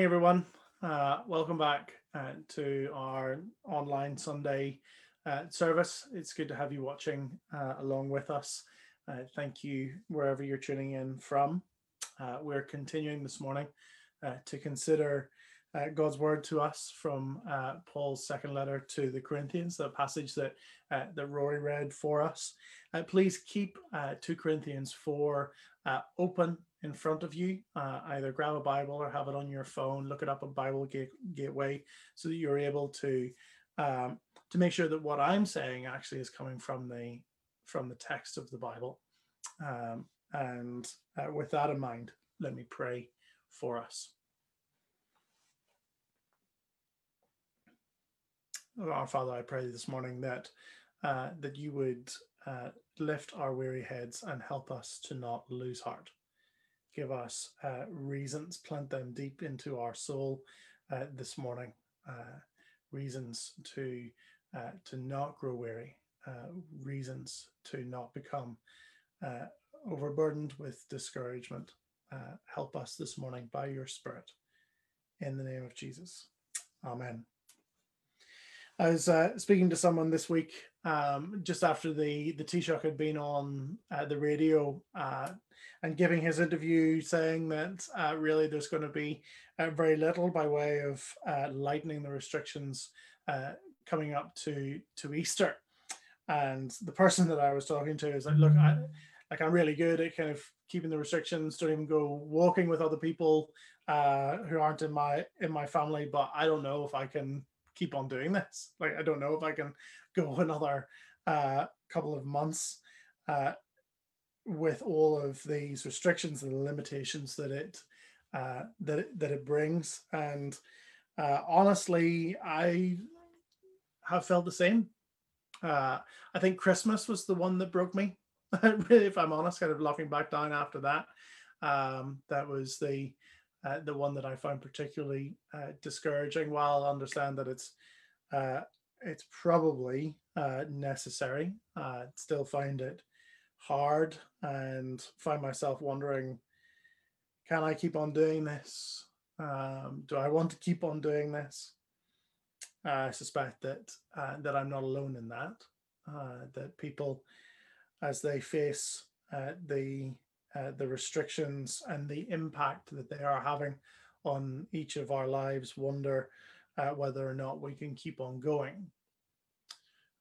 Morning, everyone. Uh, welcome back uh, to our online Sunday uh, service. It's good to have you watching uh, along with us. Uh, thank you wherever you're tuning in from. Uh, we're continuing this morning to consider God's word to us from Paul's second letter to the Corinthians, the passage that that Rory read for us. please keep 2 Corinthians 4 open in front of you. Uh, either grab a Bible or have it on your phone. Look it up on Bible Gateway so that you're able to um, to make sure that what I'm saying actually is coming from the from the text of the Bible. Um, and uh, with that in mind, let me pray for us. Our Father, I pray this morning that uh, that you would uh, lift our weary heads and help us to not lose heart give us uh, reasons, plant them deep into our soul uh, this morning. Uh, reasons to uh, to not grow weary, uh, reasons to not become uh, overburdened with discouragement. help us this morning by your Spirit. In the name of Jesus, Amen. I was speaking to someone this week, um, just after the the Taoiseach had been on uh, the radio uh, and giving his interview, saying that uh, really there's going to be uh, very little by way of uh, lightening the restrictions coming up to to Easter. And the person that I was talking to is like, look, I, like I'm really good at kind of keeping the restrictions. Don't even go walking with other people who aren't in my in my family, but I don't know if I can keep on doing this. Like, I don't know if I can go another uh, couple of months uh, with all of these restrictions and the limitations that it uh, that that it brings. And uh, honestly, I have felt the same. Uh, I think Christmas was the one that broke me. really, if I'm honest, kind of locking back down after that. Um, that was the uh, the one that I found particularly discouraging. While I understand that it's it's probably uh, necessary, uh, still find it hard and find myself wondering: Can I keep on doing this? Um, do I want to keep on doing this? I suspect that uh, that I'm not alone in that. that people, as they face the uh, the restrictions and the impact that they are having on each of our lives, wonder uh, whether or not we can keep on going.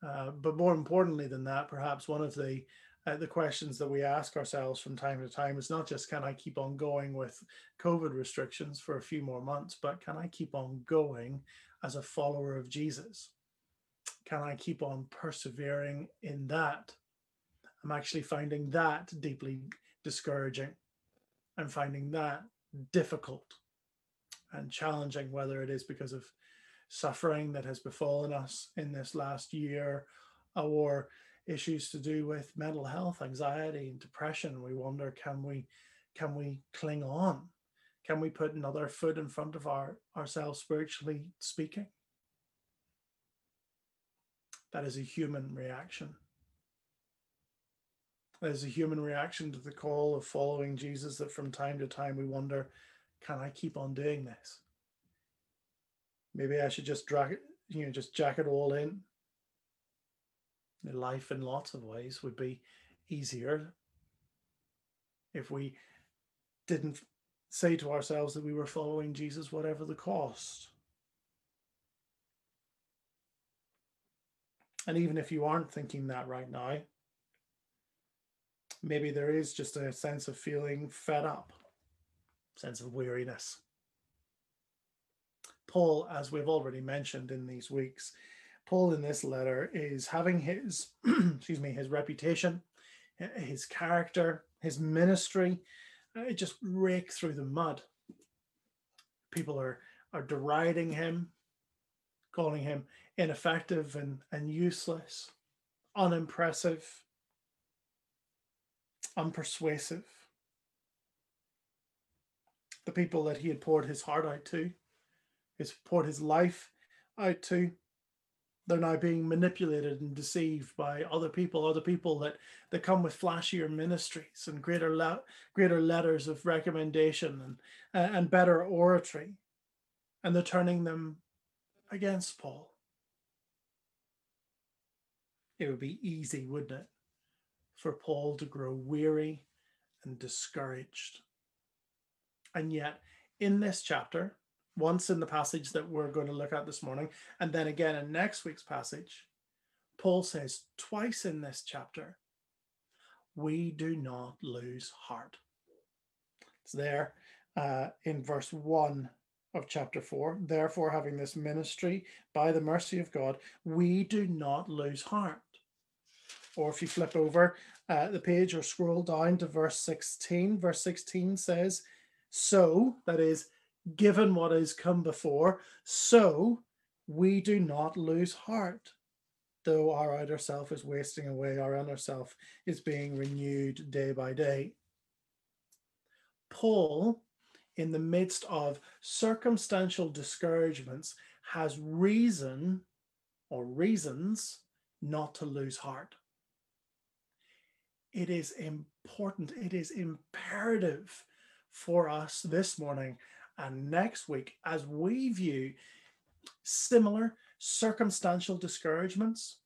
Uh, but more importantly than that, perhaps one of the uh, the questions that we ask ourselves from time to time is not just can I keep on going with COVID restrictions for a few more months, but can I keep on going as a follower of Jesus? Can I keep on persevering in that? I'm actually finding that deeply discouraging and finding that difficult and challenging, whether it is because of suffering that has befallen us in this last year or issues to do with mental health, anxiety, and depression. We wonder can we can we cling on? Can we put another foot in front of our ourselves spiritually speaking? That is a human reaction. There's a human reaction to the call of following Jesus that from time to time we wonder, can I keep on doing this? Maybe I should just drag it, you know, just jack it all in. Life in lots of ways would be easier if we didn't say to ourselves that we were following Jesus, whatever the cost. And even if you aren't thinking that right now, maybe there is just a sense of feeling fed up, sense of weariness. Paul, as we've already mentioned in these weeks, Paul in this letter is having his, excuse me, his reputation, his character, his ministry, uh, it just rake through the mud. People are are deriding him, calling him ineffective and, and useless, unimpressive, unpersuasive. The people that he had poured his heart out to, he's poured his life out to, they're now being manipulated and deceived by other people, other people that, that come with flashier ministries and greater le- greater letters of recommendation and, uh, and better oratory. and they're turning them against Paul. It would be easy, wouldn't it, for Paul to grow weary and discouraged. And yet, in this chapter, once in the passage that we're going to look at this morning, and then again in next week's passage, Paul says twice in this chapter, we do not lose heart. It's there uh, in verse 1 of chapter 4. Therefore, having this ministry by the mercy of God, we do not lose heart. Or if you flip over uh, the page or scroll down to verse 16, verse 16 says, So, that is, given what has come before, so we do not lose heart. Though our outer self is wasting away, our inner self is being renewed day by day. Paul, in the midst of circumstantial discouragements, has reason or reasons not to lose heart. It is important, it is imperative for us this morning and next week as we view similar circumstantial discouragements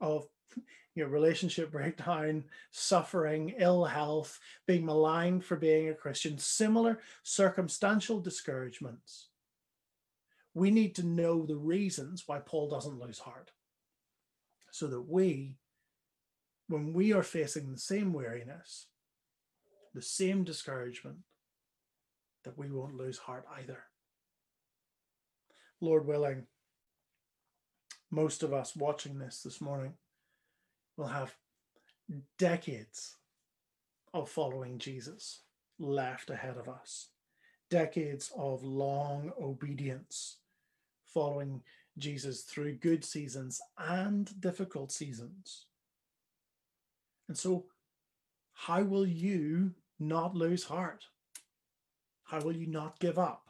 of you know, relationship breakdown, suffering, ill health, being maligned for being a Christian, similar circumstantial discouragements. We need to know the reasons why Paul doesn't lose heart so that we, when we are facing the same weariness, the same discouragement, that we won't lose heart either. Lord willing, most of us watching this this morning will have decades of following Jesus left ahead of us, decades of long obedience following Jesus through good seasons and difficult seasons. And so, how will you not lose heart? How will you not give up?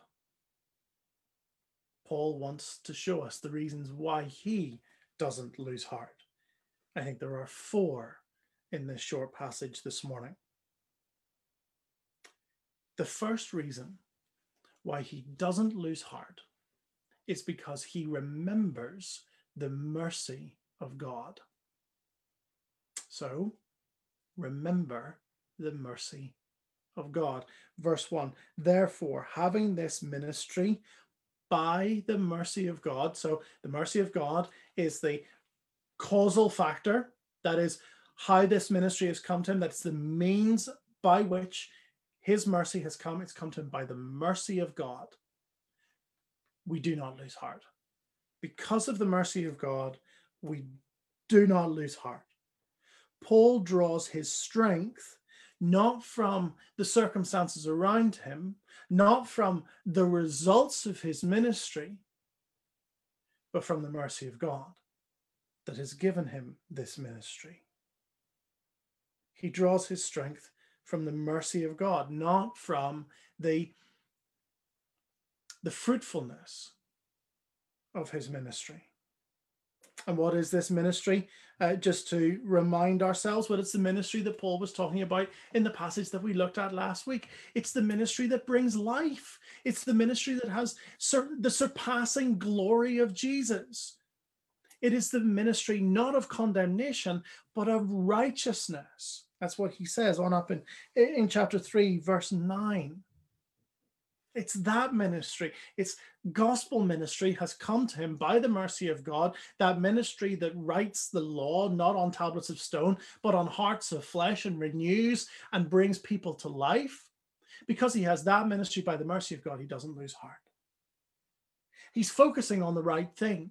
Paul wants to show us the reasons why he doesn't lose heart. I think there are four in this short passage this morning. The first reason why he doesn't lose heart is because he remembers the mercy of God. So, remember the mercy of God. Verse 1 Therefore, having this ministry by the mercy of God, so the mercy of God is the causal factor, that is how this ministry has come to him, that's the means by which his mercy has come. It's come to him by the mercy of God. We do not lose heart. Because of the mercy of God, we do not lose heart. Paul draws his strength not from the circumstances around him, not from the results of his ministry, but from the mercy of God that has given him this ministry. He draws his strength from the mercy of God, not from the, the fruitfulness of his ministry. And what is this ministry? Uh, just to remind ourselves what it's the ministry that Paul was talking about in the passage that we looked at last week. It's the ministry that brings life. It's the ministry that has sur- the surpassing glory of Jesus. It is the ministry not of condemnation, but of righteousness. That's what he says on up in, in chapter 3, verse 9. It's that ministry. It's gospel ministry has come to him by the mercy of God. That ministry that writes the law not on tablets of stone, but on hearts of flesh and renews and brings people to life. Because he has that ministry by the mercy of God, he doesn't lose heart. He's focusing on the right thing.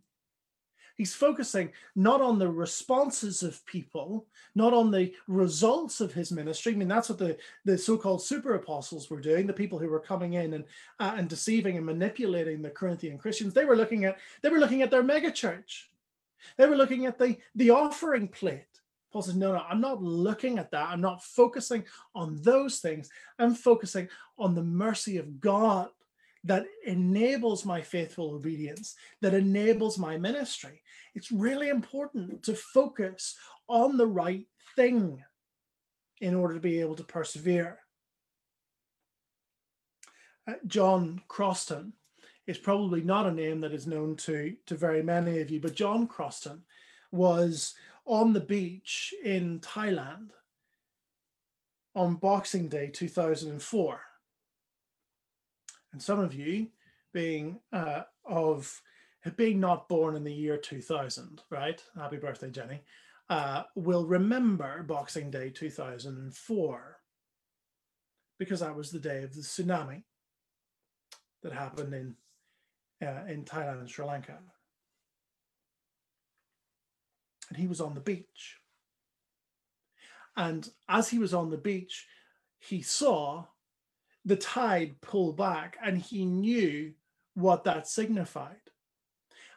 He's focusing not on the responses of people, not on the results of his ministry. I mean, that's what the, the so-called super apostles were doing, the people who were coming in and, uh, and deceiving and manipulating the Corinthian Christians. They were looking at they were looking at their megachurch. They were looking at the, the offering plate. Paul says, No, no, I'm not looking at that. I'm not focusing on those things. I'm focusing on the mercy of God that enables my faithful obedience, that enables my ministry. It's really important to focus on the right thing in order to be able to persevere. Uh, John Chroston, is probably not a name that is known to, to very many of you, but John Chroston was on the beach in Thailand on Boxing Day 2004. And some of you, being uh, of being not born in the year 2000, right? Happy birthday, Jenny. Uh, will remember Boxing Day 2004 because that was the day of the tsunami that happened in uh, in Thailand and Sri Lanka. And he was on the beach. And as he was on the beach, he saw the tide pull back and he knew what that signified.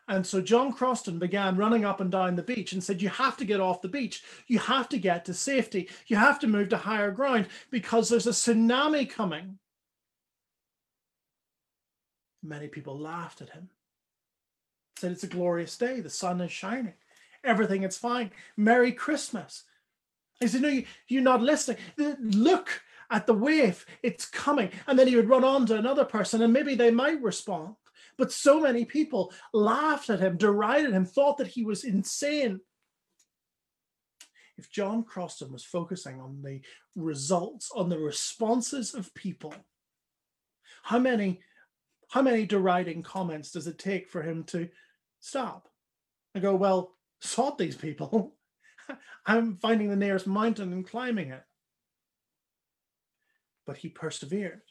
And so John Chroston began running up and down the beach and said, You have to get off the beach. You have to get to safety. You have to move to higher ground because there's a tsunami coming. Many people laughed at him, said, It's a glorious day. The sun is shining. Everything is fine. Merry Christmas. He said, No, you, you're not listening. Look at the wave. It's coming. And then he would run on to another person and maybe they might respond. But so many people laughed at him, derided him, thought that he was insane. If John Chroston was focusing on the results, on the responses of people, how many, how many deriding comments does it take for him to stop and go, well, sort these people. I'm finding the nearest mountain and climbing it. But he persevered.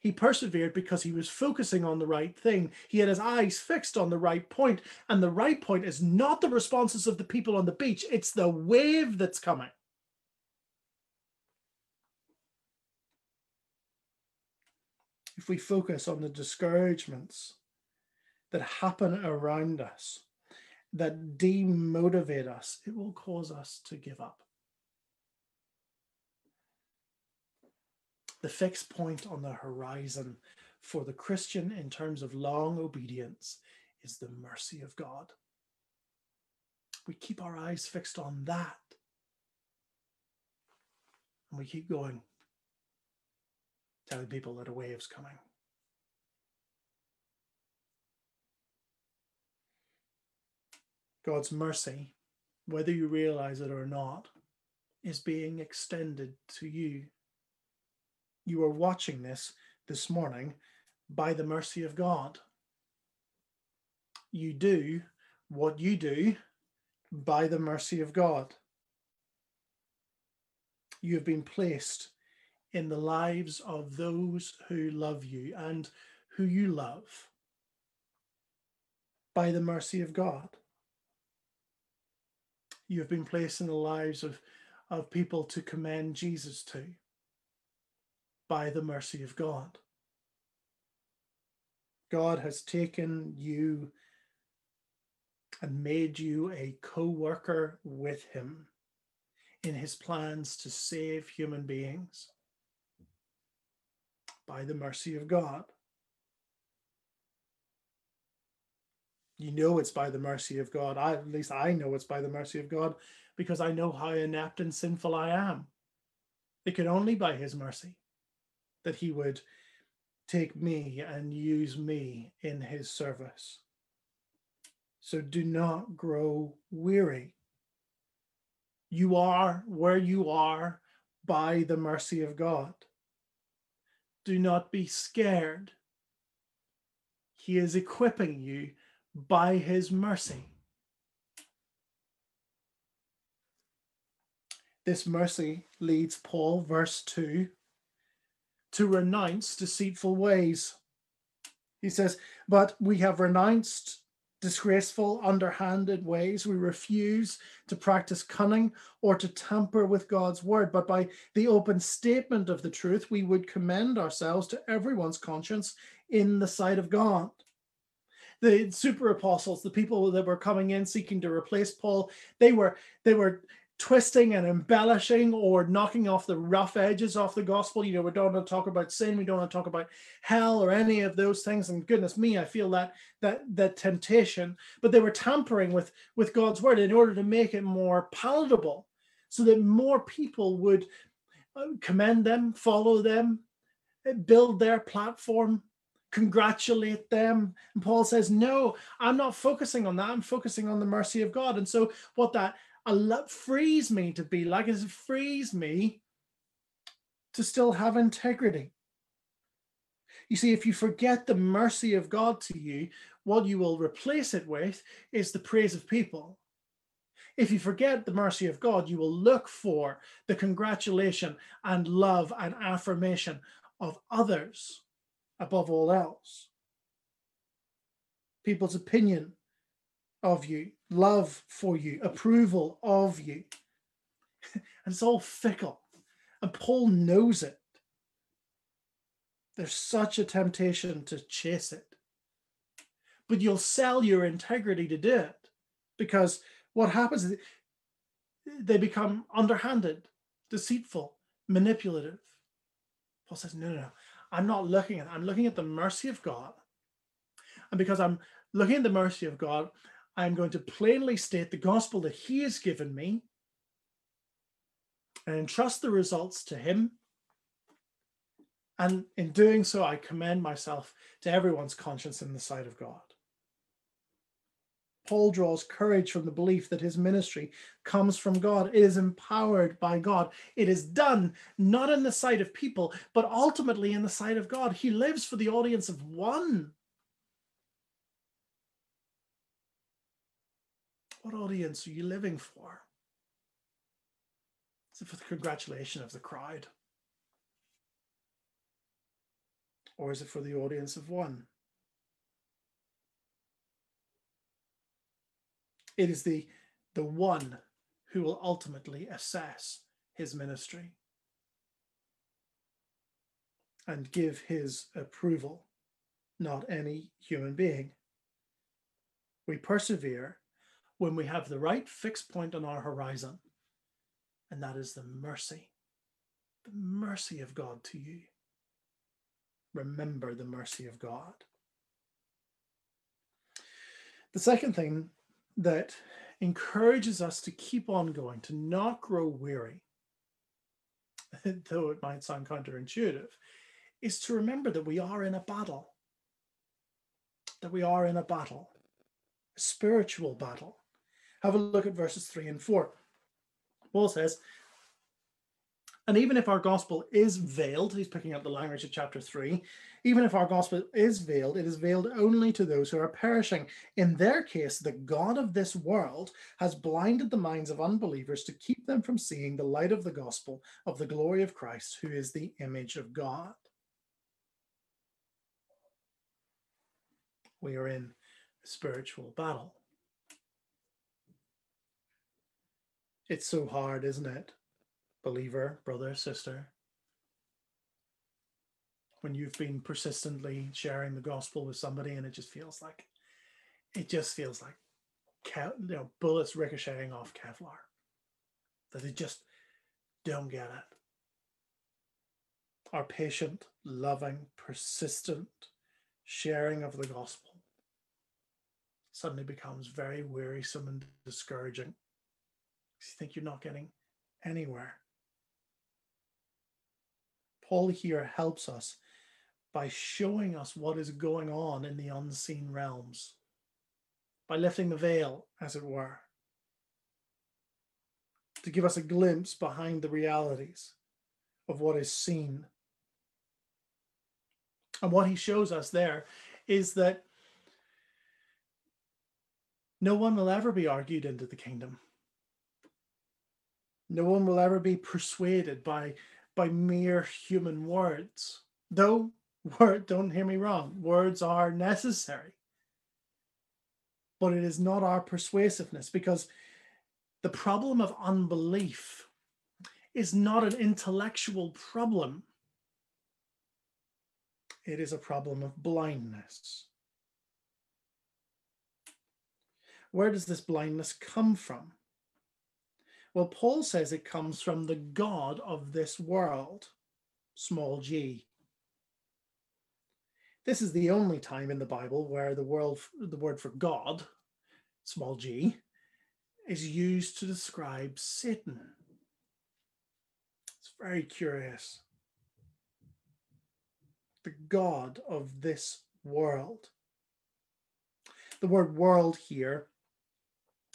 He persevered because he was focusing on the right thing. He had his eyes fixed on the right point. And the right point is not the responses of the people on the beach, it's the wave that's coming. If we focus on the discouragements that happen around us, that demotivate us, it will cause us to give up. The fixed point on the horizon for the Christian in terms of long obedience is the mercy of God. We keep our eyes fixed on that. And we keep going, telling people that a wave's coming. God's mercy, whether you realize it or not, is being extended to you you are watching this this morning by the mercy of God. You do what you do by the mercy of God. You have been placed in the lives of those who love you and who you love by the mercy of God. You have been placed in the lives of, of people to commend Jesus to by the mercy of God. God has taken you and made you a co worker with Him in His plans to save human beings by the mercy of God. You know it's by the mercy of God. I, at least I know it's by the mercy of God because I know how inept and sinful I am. It can only by His mercy that he would take me and use me in his service. So do not grow weary. You are where you are by the mercy of God. Do not be scared. He is equipping you by his mercy. This mercy leads Paul, verse 2, to renounce deceitful ways. He says, But we have renounced disgraceful, underhanded ways. We refuse to practice cunning or to tamper with God's word, but by the open statement of the truth, we would commend ourselves to everyone's conscience in the sight of God. The super apostles, the people that were coming in seeking to replace Paul, they were they were twisting and embellishing or knocking off the rough edges off the gospel. You know, we don't want to talk about sin, we don't want to talk about hell or any of those things. And goodness me, I feel that that that temptation. But they were tampering with with God's word in order to make it more palatable, so that more people would uh, commend them, follow them, uh, build their platform congratulate them. And Paul says, No, I'm not focusing on that. I'm focusing on the mercy of God. And so, what that frees me to be like it frees me to still have integrity. You see, if you forget the mercy of God to you, what you will replace it with is the praise of people. If you forget the mercy of God, you will look for the congratulation and love and affirmation of others above all else. People's opinion of you, love for you, approval of you. and it's all fickle. And Paul knows it. There's such a temptation to chase it. But you'll sell your integrity to do it because what happens is they become underhanded, deceitful, manipulative. Paul says, no, no, no. I'm not looking at I'm looking at the mercy of God. And because I'm looking at the mercy of God, I'm going to plainly state the gospel that He has given me and entrust the results to Him. And in doing so, I commend myself to everyone's conscience in the sight of God. Paul draws courage from the belief that his ministry comes from God. It is empowered by God. It is done not in the sight of people, but ultimately in the sight of God. He lives for the audience of one. What audience are you living for? Is it for the congratulation of the crowd? Or is it for the audience of one? It is the, the one who will ultimately assess his ministry and give his approval, not any human being. We persevere when we have the right fixed point on our horizon, and that is the mercy, the mercy of God to you. Remember the mercy of God. The second thing that encourages us to keep on going, to not grow weary, though it might sound counterintuitive, is to remember that we are in a battle. That we are in a battle, a spiritual battle. Have a look at verses 3 and 4. Paul says, and even if our gospel is veiled, he's picking up the language of chapter 3, even if our gospel is veiled, it is veiled only to those who are perishing. In their case, the God of this world has blinded the minds of unbelievers to keep them from seeing the light of the gospel of the glory of Christ, who is the image of God. We are in a spiritual battle. It's so hard, isn't it? Believer, brother, sister, when you've been persistently sharing the gospel with somebody and it just feels like it just feels like you know bullets ricocheting off Kevlar that they just don't get it. Our patient, loving, persistent sharing of the gospel suddenly becomes very wearisome and discouraging. You think you're not getting anywhere. Paul here helps us by showing us what is going on in the unseen realms, by lifting the veil, as it were, to give us a glimpse behind the realities of what is seen. And what he shows us there is that no one will ever be argued into the kingdom. No one will ever be persuaded by, by mere human words, though Word, don't hear me wrong. Words are necessary. But it is not our persuasiveness because the problem of unbelief is not an intellectual problem. It is a problem of blindness. Where does this blindness come from? Well, Paul says it comes from the God of this world, small g. This is the only time in the Bible where the world, the word for God, small g, is used to describe Satan. It's very curious. the God of this world. The word world here,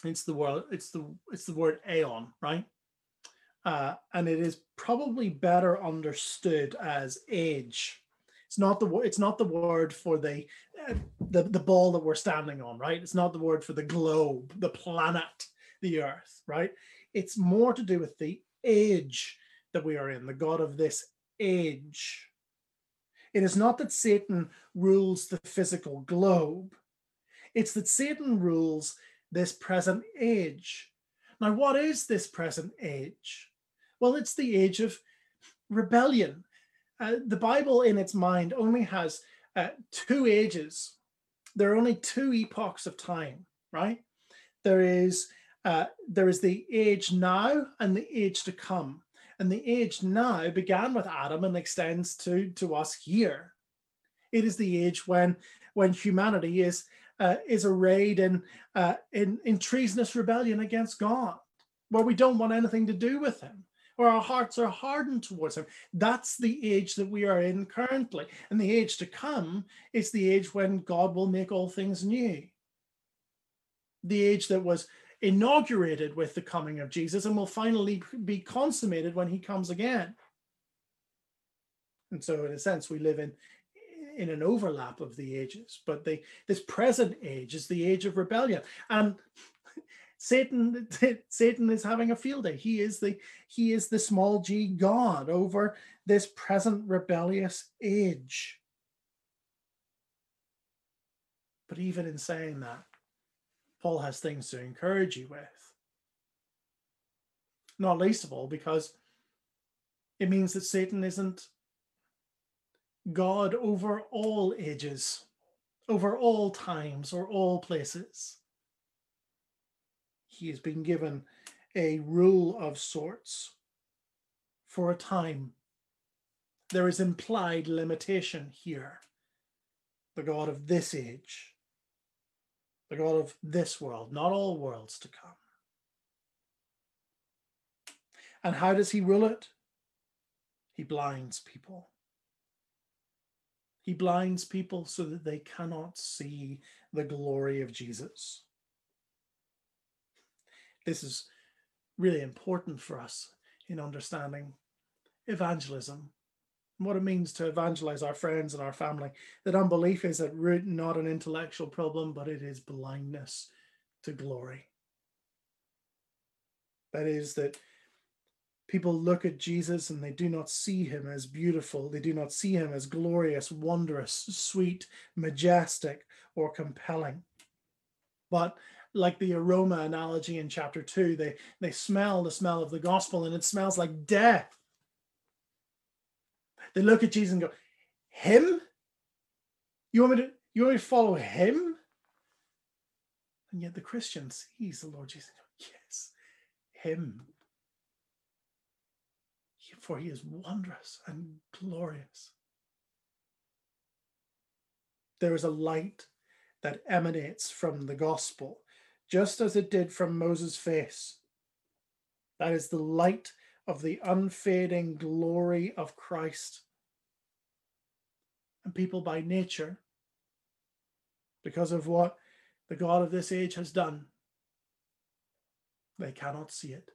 it's the world, it's the it's the word aeon, right? Uh, and it is probably better understood as age. It's not the it's not the word for the, uh, the the ball that we're standing on, right? It's not the word for the globe, the planet, the earth, right? It's more to do with the age that we are in, the God of this age. It is not that Satan rules the physical globe, it's that Satan rules this present age. Now, what is this present age? Well, it's the age of rebellion. Uh, the Bible, in its mind, only has uh, two ages. There are only two epochs of time, right? There is uh, there is the age now and the age to come. And the age now began with Adam and extends to, to us here. It is the age when, when humanity is, uh, is arrayed in, uh, in, in treasonous rebellion against God, where we don't want anything to do with Him, where our hearts are hardened towards Him. That's the age that we are in currently. And the age to come is the age when God will make all things new. The age that was inaugurated with the coming of Jesus and will finally be consummated when he comes again. And so, in a sense, we live in in an overlap of the ages, but the this present age is the age of rebellion, and Satan Satan is having a field day. He is the he is the small g god over this present rebellious age. But even in saying that, Paul has things to encourage you with. Not least of all because it means that Satan isn't God over all ages, over all times, or all places. He has been given a rule of sorts for a time. There is implied limitation here. The God of this age the God of this world, not all worlds to come. And how does he rule it? He blinds people. He blinds people so that they cannot see the glory of Jesus. This is really important for us in understanding evangelism and what it means to evangelize our friends and our family. That unbelief is at root not an intellectual problem, but it is blindness to glory. That is, that people look at Jesus and they do not see him as beautiful, they do not see him as glorious, wondrous, sweet, majestic, or compelling. But like the aroma analogy in chapter two, they, they smell the smell of the gospel and it smells like death they look at Jesus and go, Him? You want me to you want me to follow him? And yet the Christian sees the Lord Jesus Yes, him. For he is wondrous and glorious. There is a light that emanates from the gospel, just as it did from Moses' face. That is the light of the unfading glory of Christ and people by nature, because of what the God of this age has done, they cannot see it.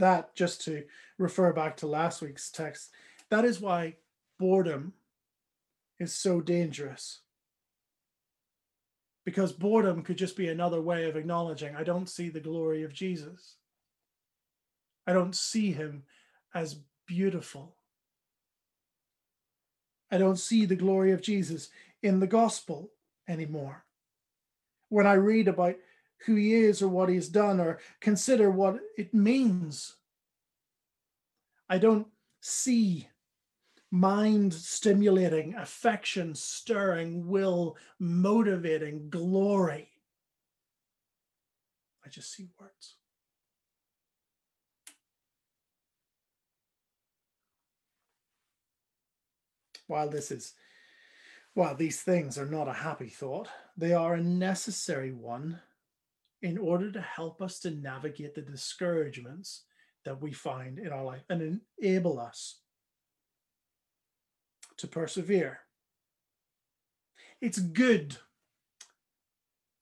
That, just to refer back to last week's text, that is why boredom is so dangerous. Because boredom could just be another way of acknowledging, I don't see the glory of Jesus. I don't see him as beautiful. I don't see the glory of Jesus in the gospel anymore. When I read about who he is or what he's done or consider what it means, I don't see mind stimulating, affection stirring, will motivating glory. I just see words. while this is while these things are not a happy thought, they are a necessary one in order to help us to navigate the discouragements that we find in our life and enable us to persevere. It's good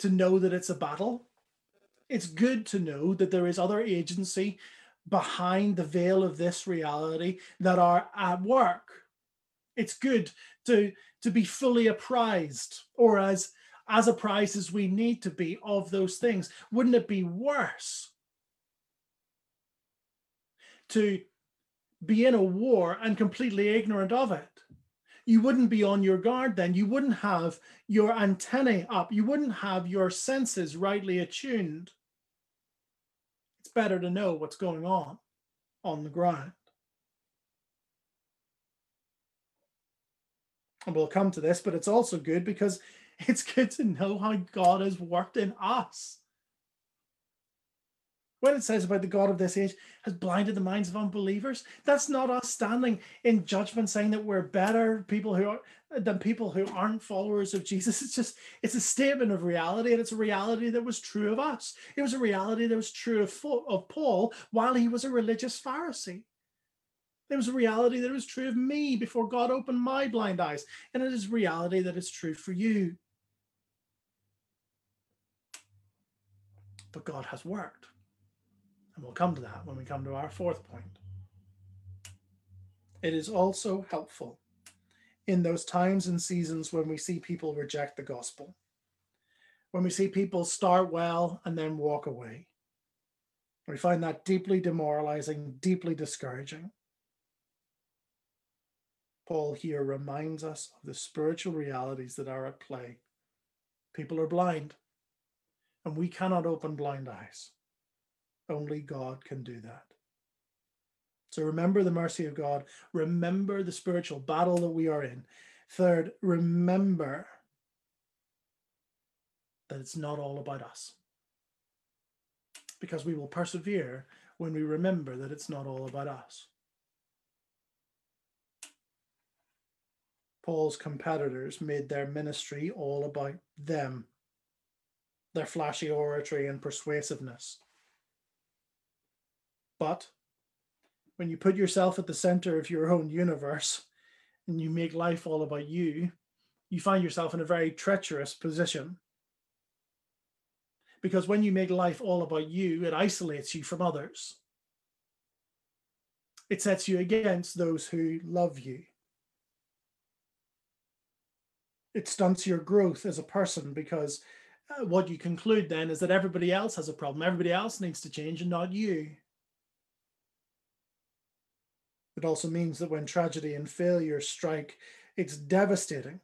to know that it's a battle. It's good to know that there is other agency behind the veil of this reality that are at work. It's good to, to be fully apprised or as, as apprised as we need to be of those things. Wouldn't it be worse to be in a war and completely ignorant of it? You wouldn't be on your guard then. You wouldn't have your antennae up. You wouldn't have your senses rightly attuned. It's better to know what's going on on the ground. And we'll come to this, but it's also good because it's good to know how God has worked in us. When it says about the God of this age has blinded the minds of unbelievers, that's not us standing in judgment saying that we're better people who are than people who aren't followers of Jesus. It's just it's a statement of reality, and it's a reality that was true of us. It was a reality that was true of, of Paul while he was a religious Pharisee. It was a reality that was true of me before God opened my blind eyes. And it is reality that is true for you. But God has worked. And we'll come to that when we come to our fourth point. It is also helpful in those times and seasons when we see people reject the gospel, when we see people start well and then walk away. We find that deeply demoralizing, deeply discouraging. Paul here reminds us of the spiritual realities that are at play. People are blind, and we cannot open blind eyes. Only God can do that. So remember the mercy of God. Remember the spiritual battle that we are in. Third, remember that it's not all about us. Because we will persevere when we remember that it's not all about us. Paul's competitors made their ministry all about them, their flashy oratory and persuasiveness. But when you put yourself at the center of your own universe and you make life all about you, you find yourself in a very treacherous position. Because when you make life all about you, it isolates you from others. It sets you against those who love you it stunts your growth as a person because what you conclude then is that everybody else has a problem. Everybody else needs to change and not you. It also means that when tragedy and failure strike, it's devastating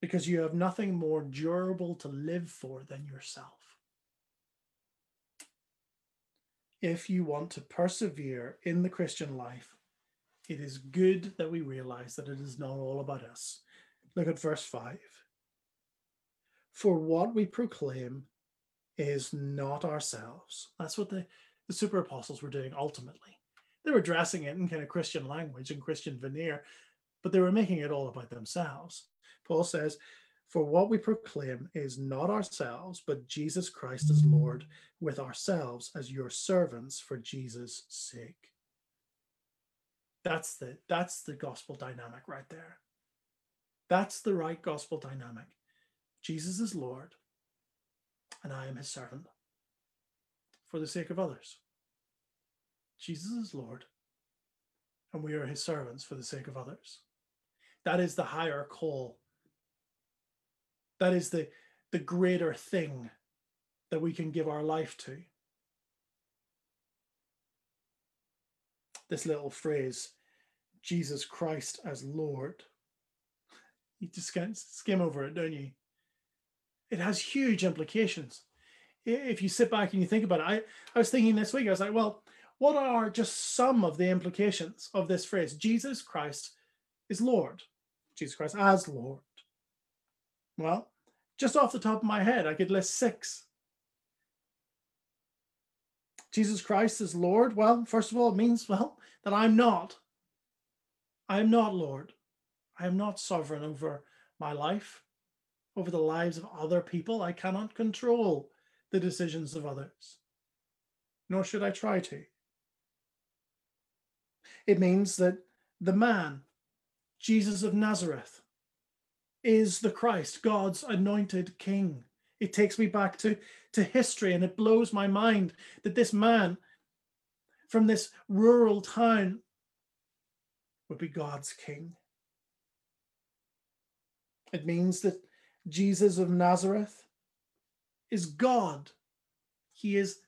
because you have nothing more durable to live for than yourself. If you want to persevere in the Christian life, it is good that we realize that it is not all about us. Look at verse 5. For what we proclaim is not ourselves. That's what the, the super apostles were doing ultimately. They were dressing it in kind of Christian language and Christian veneer, but they were making it all about themselves. Paul says, For what we proclaim is not ourselves, but Jesus Christ as Lord, with ourselves as your servants for Jesus' sake. That's the that's the gospel dynamic right there. That's the right gospel dynamic. Jesus is Lord, and I am his servant for the sake of others. Jesus is Lord, and we are his servants for the sake of others. That is the higher call. That is the, the greater thing that we can give our life to. this little phrase, Jesus Christ as Lord. You just skim over it, don't you? It has huge implications. If you sit back and you think about it, I, I was thinking this week, I was like, well, what are just some of the implications of this phrase? Jesus Christ is Lord. Jesus Christ as Lord. Well, just off the top of my head, I could list six. Jesus Christ is Lord. Well, first of all, it means, well, that I'm not. I am not Lord. I am not sovereign over my life, over the lives of other people. I cannot control the decisions of others. nor should I try to. It means that the man, Jesus of Nazareth, is the Christ, God's anointed king. It takes me back to, to history and it blows my mind that this man from this rural town would be God's king. It means that Jesus of Nazareth is God. He is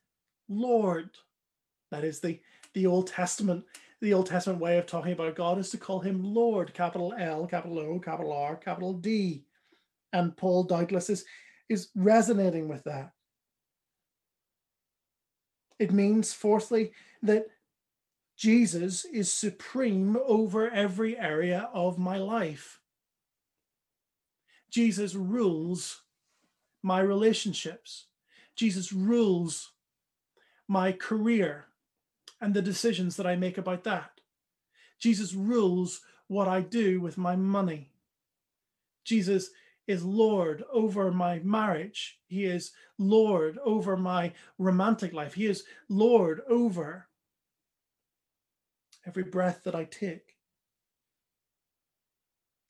Lord. That is the, the Old Testament. The Old Testament way of talking about God is to call him Lord, capital L, capital O, capital R, capital D. And Paul doubtless is, is resonating with that. It means, fourthly, that Jesus is supreme over every area of my life. Jesus rules my relationships. Jesus rules my career and the decisions that I make about that. Jesus rules what I do with my money. Jesus is Lord over my marriage. He is Lord over my romantic life. He is Lord over every breath that I take.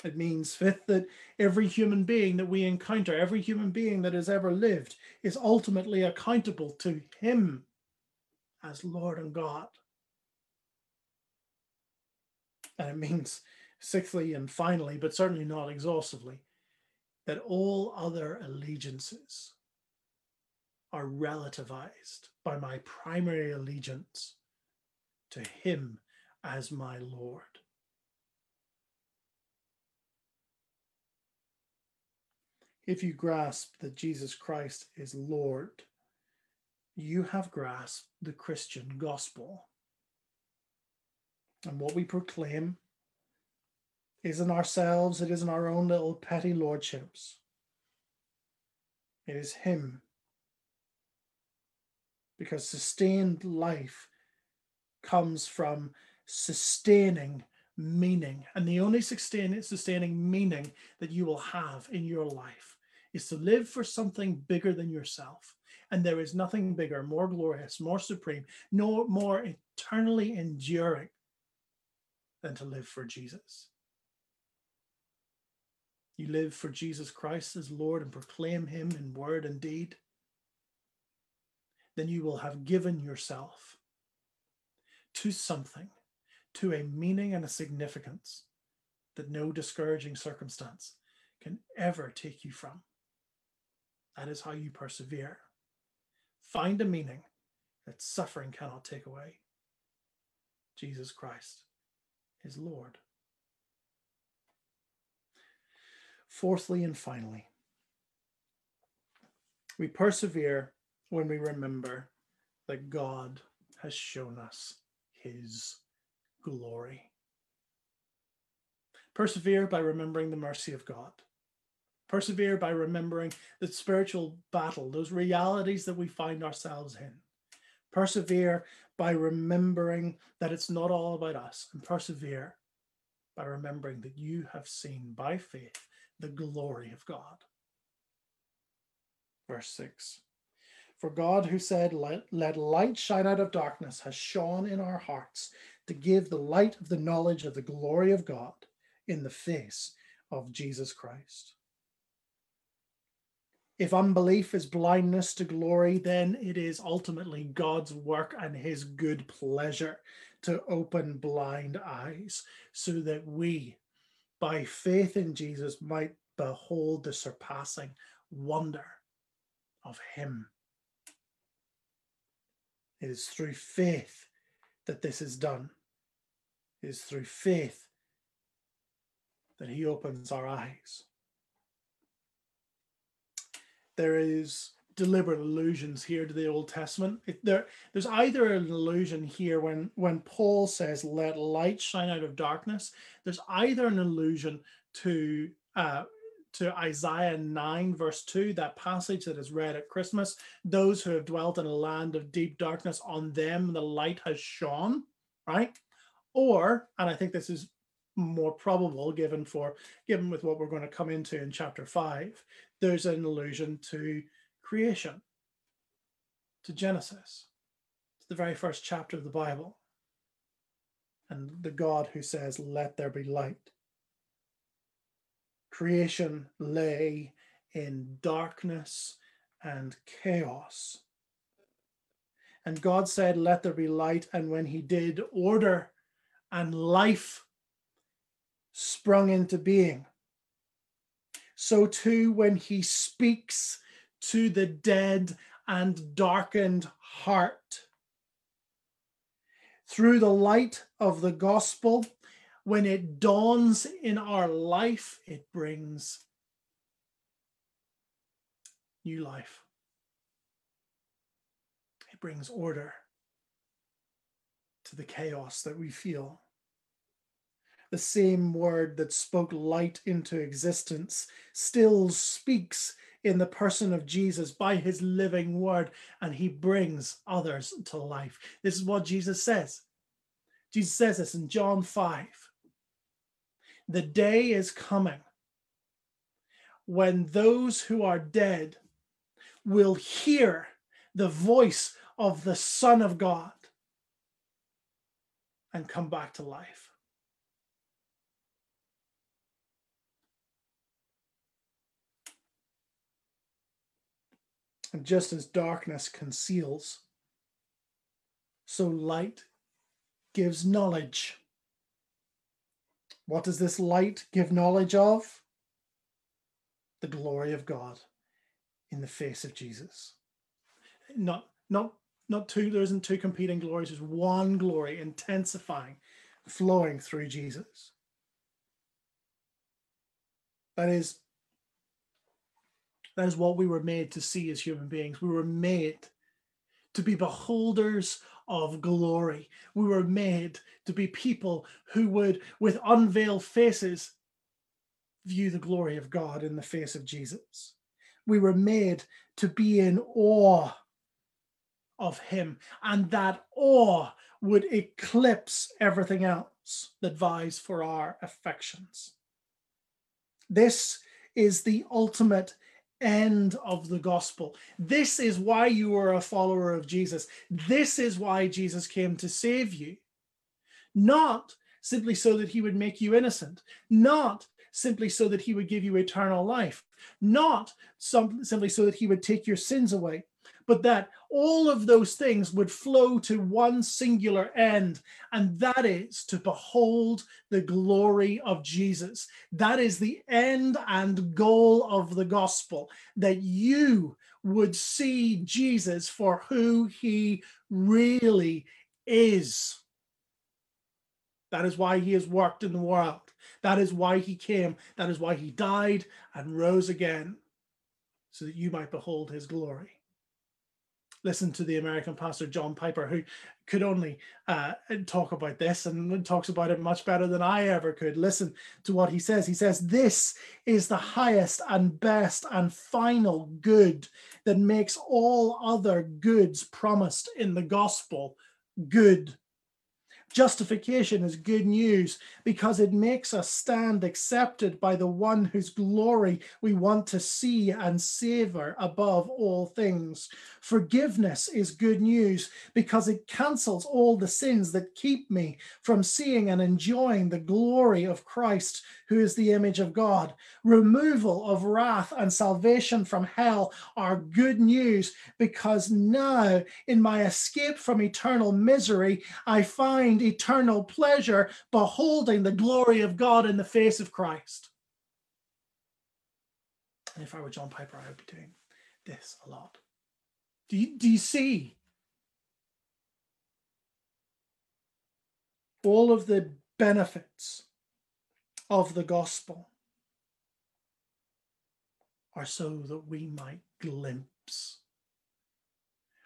It means, fifth, that every human being that we encounter, every human being that has ever lived, is ultimately accountable to Him as Lord and God. And it means, sixthly and finally, but certainly not exhaustively, that all other allegiances are relativized by my primary allegiance to Him as my Lord. If you grasp that Jesus Christ is Lord, you have grasped the Christian gospel. And what we proclaim isn't ourselves, it isn't our own little petty lordships. It is Him. Because sustained life comes from sustaining meaning. And the only sustain, sustaining meaning that you will have in your life is to live for something bigger than yourself. And there is nothing bigger, more glorious, more supreme, no more eternally enduring than to live for Jesus. You live for Jesus Christ as Lord and proclaim him in word and deed. Then you will have given yourself to something to a meaning and a significance that no discouraging circumstance can ever take you from. That is how you persevere. Find a meaning that suffering cannot take away. Jesus Christ is Lord. Fourthly and finally, we persevere when we remember that God has shown us his glory. Persevere by remembering the mercy of God. Persevere by remembering the spiritual battle, those realities that we find ourselves in. Persevere by remembering that it's not all about us. And persevere by remembering that you have seen by faith the glory of God. Verse 6 For God, who said, let, let light shine out of darkness, has shone in our hearts to give the light of the knowledge of the glory of God in the face of Jesus Christ. If unbelief is blindness to glory, then it is ultimately God's work and his good pleasure to open blind eyes so that we, by faith in Jesus, might behold the surpassing wonder of him. It is through faith that this is done. It is through faith that he opens our eyes. There is deliberate allusions here to the Old Testament. It, there, there's either an allusion here when, when Paul says, let light shine out of darkness. There's either an allusion to uh, to Isaiah 9, verse 2, that passage that is read at Christmas. Those who have dwelt in a land of deep darkness, on them the light has shone, right? Or, and I think this is more probable given for given with what we're going to come into in chapter 5, there's an allusion to creation, to Genesis, to the very first chapter of the Bible and the God who says, Let there be light. Creation lay in darkness and chaos. And God said, Let there be light. And when He did, order and life sprung into being. So too, when He speaks to the dead and darkened heart, through the light of the gospel, when it dawns in our life, it brings new life. It brings order to the chaos that we feel. The same word that spoke light into existence still speaks in the person of Jesus by his living word, and he brings others to life. This is what Jesus says. Jesus says this in John 5. The day is coming when those who are dead will hear the voice of the Son of God and come back to life. And just as darkness conceals, so light gives knowledge. What does this light give knowledge of? The glory of God in the face of Jesus. Not, not, not two, there isn't two competing glories, there's one glory intensifying, flowing through Jesus. That is that is what we were made to see as human beings. We were made to be beholders of glory. We were made to be people who would, with unveiled faces, view the glory of God in the face of Jesus. We were made to be in awe of Him, and that awe would eclipse everything else that vies for our affections. This is the ultimate end of the gospel. This is why you are a follower of Jesus. This is why Jesus came to save you. Not simply so that he would make you innocent, not simply so that he would give you eternal life, not some, simply so that he would take your sins away, but that all of those things would flow to one singular end, and that is to behold the glory of Jesus. That is the end and goal of the gospel, that you would see Jesus for who he really is. That is why he has worked in the world. That is why he came. That is why he died and rose again, so that you might behold his glory listen to the American pastor John Piper, who could only uh, talk about this and talks about it much better than I ever could. Listen to what he says. He says, This is the highest and best and final good that makes all other goods promised in the gospel good Justification is good news because it makes us stand accepted by the one whose glory we want to see and savor above all things. Forgiveness is good news because it cancels all the sins that keep me from seeing and enjoying the glory of Christ who is the image of God. Removal of wrath and salvation from hell are good news because now, in my escape from eternal misery, I find eternal pleasure beholding the glory of God in the face of Christ. And if I were John Piper, I would be doing this a lot. Do you, do you see? All of the benefits of the gospel are so that we might glimpse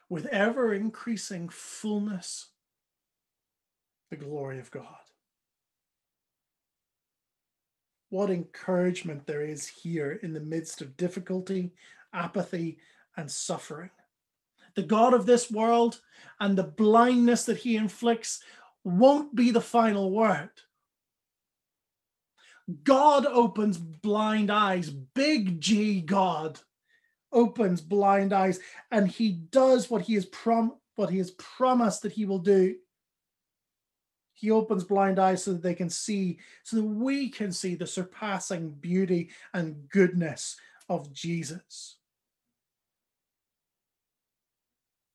with ever increasing fullness the glory of God. What encouragement there is here in the midst of difficulty, apathy, and suffering. The God of this world and the blindness that he inflicts won't be the final word. God opens blind eyes, big G God opens blind eyes, and he does what he has prom- what he has promised that he will do. He opens blind eyes so that they can see, so that we can see the surpassing beauty and goodness of Jesus.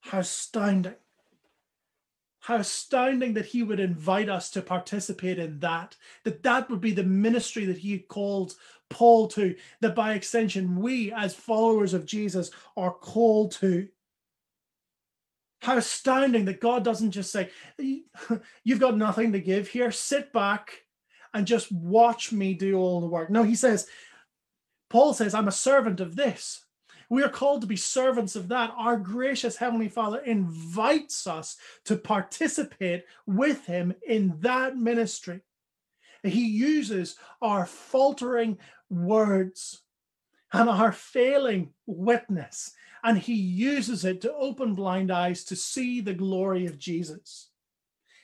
How astounding. How astounding that he would invite us to participate in that, that that would be the ministry that he called Paul to, that by extension, we as followers of Jesus are called to. How astounding that God doesn't just say, You've got nothing to give here, sit back and just watch me do all the work. No, he says, Paul says, I'm a servant of this. We are called to be servants of that. Our gracious Heavenly Father invites us to participate with Him in that ministry. He uses our faltering words and our failing witness, and He uses it to open blind eyes to see the glory of Jesus.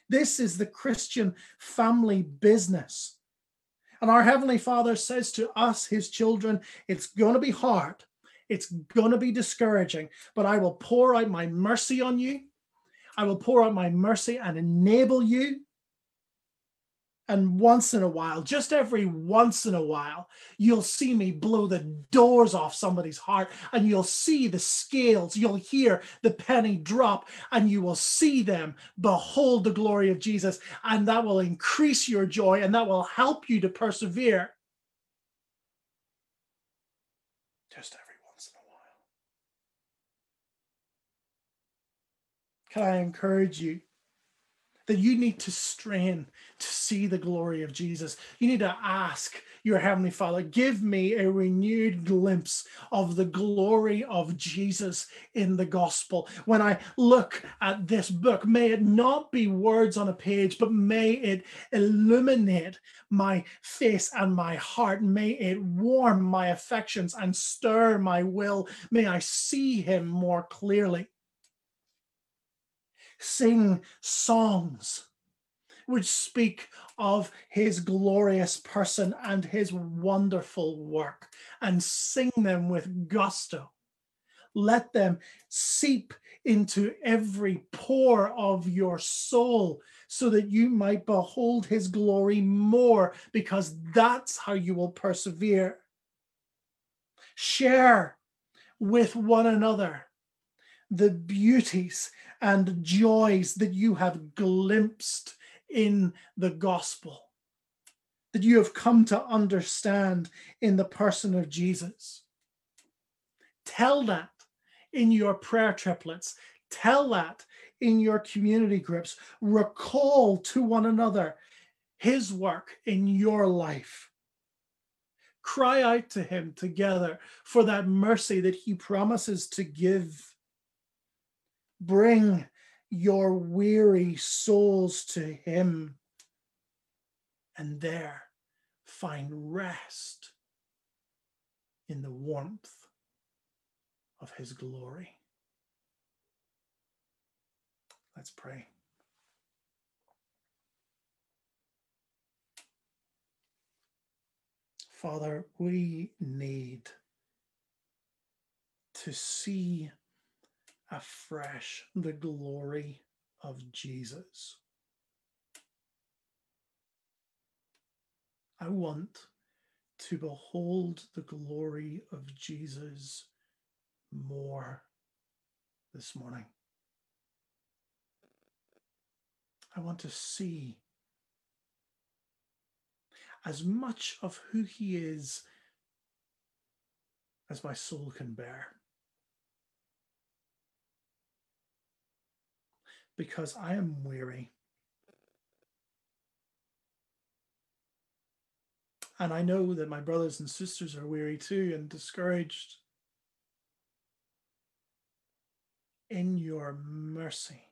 This is the Christian family business. And our Heavenly Father says to us, His children, it's going to be hard. It's going to be discouraging, but I will pour out my mercy on you. I will pour out my mercy and enable you. And once in a while, just every once in a while, you'll see me blow the doors off somebody's heart and you'll see the scales, you'll hear the penny drop, and you will see them behold the glory of Jesus. And that will increase your joy and that will help you to persevere. Just every once in a while. Can I encourage you that you need to strain to see the glory of Jesus? You need to ask your Heavenly Father, give me a renewed glimpse of the glory of Jesus in the gospel. When I look at this book, may it not be words on a page, but may it illuminate my face and my heart. May it warm my affections and stir my will. May I see Him more clearly sing songs which speak of his glorious person and his wonderful work and sing them with gusto. Let them seep into every pore of your soul so that you might behold his glory more, because that's how you will persevere. Share with one another the beauties and joys that you have glimpsed in the gospel, that you have come to understand in the person of Jesus. Tell that in your prayer triplets. Tell that in your community groups. Recall to one another his work in your life. Cry out to him together for that mercy that he promises to give Bring your weary souls to Him, and there find rest in the warmth of His glory. Let's pray. Father, we need to see afresh the glory of Jesus. I want to behold the glory of Jesus more this morning. I want to see as much of who he is as my soul can bear. Because I am weary. And I know that my brothers and sisters are weary too and discouraged. In your mercy,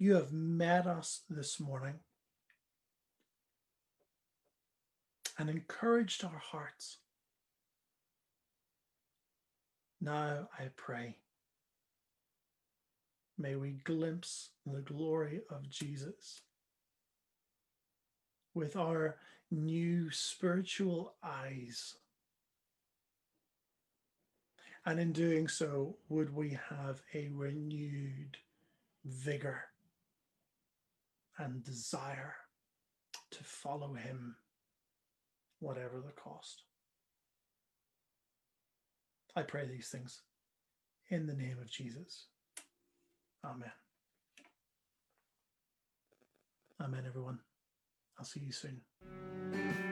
you have met us this morning and encouraged our hearts. Now I pray May we glimpse the glory of Jesus with our new spiritual eyes. And in doing so, would we have a renewed vigor and desire to follow him, whatever the cost. I pray these things in the name of Jesus. Amen. Amen, everyone. I'll see you soon.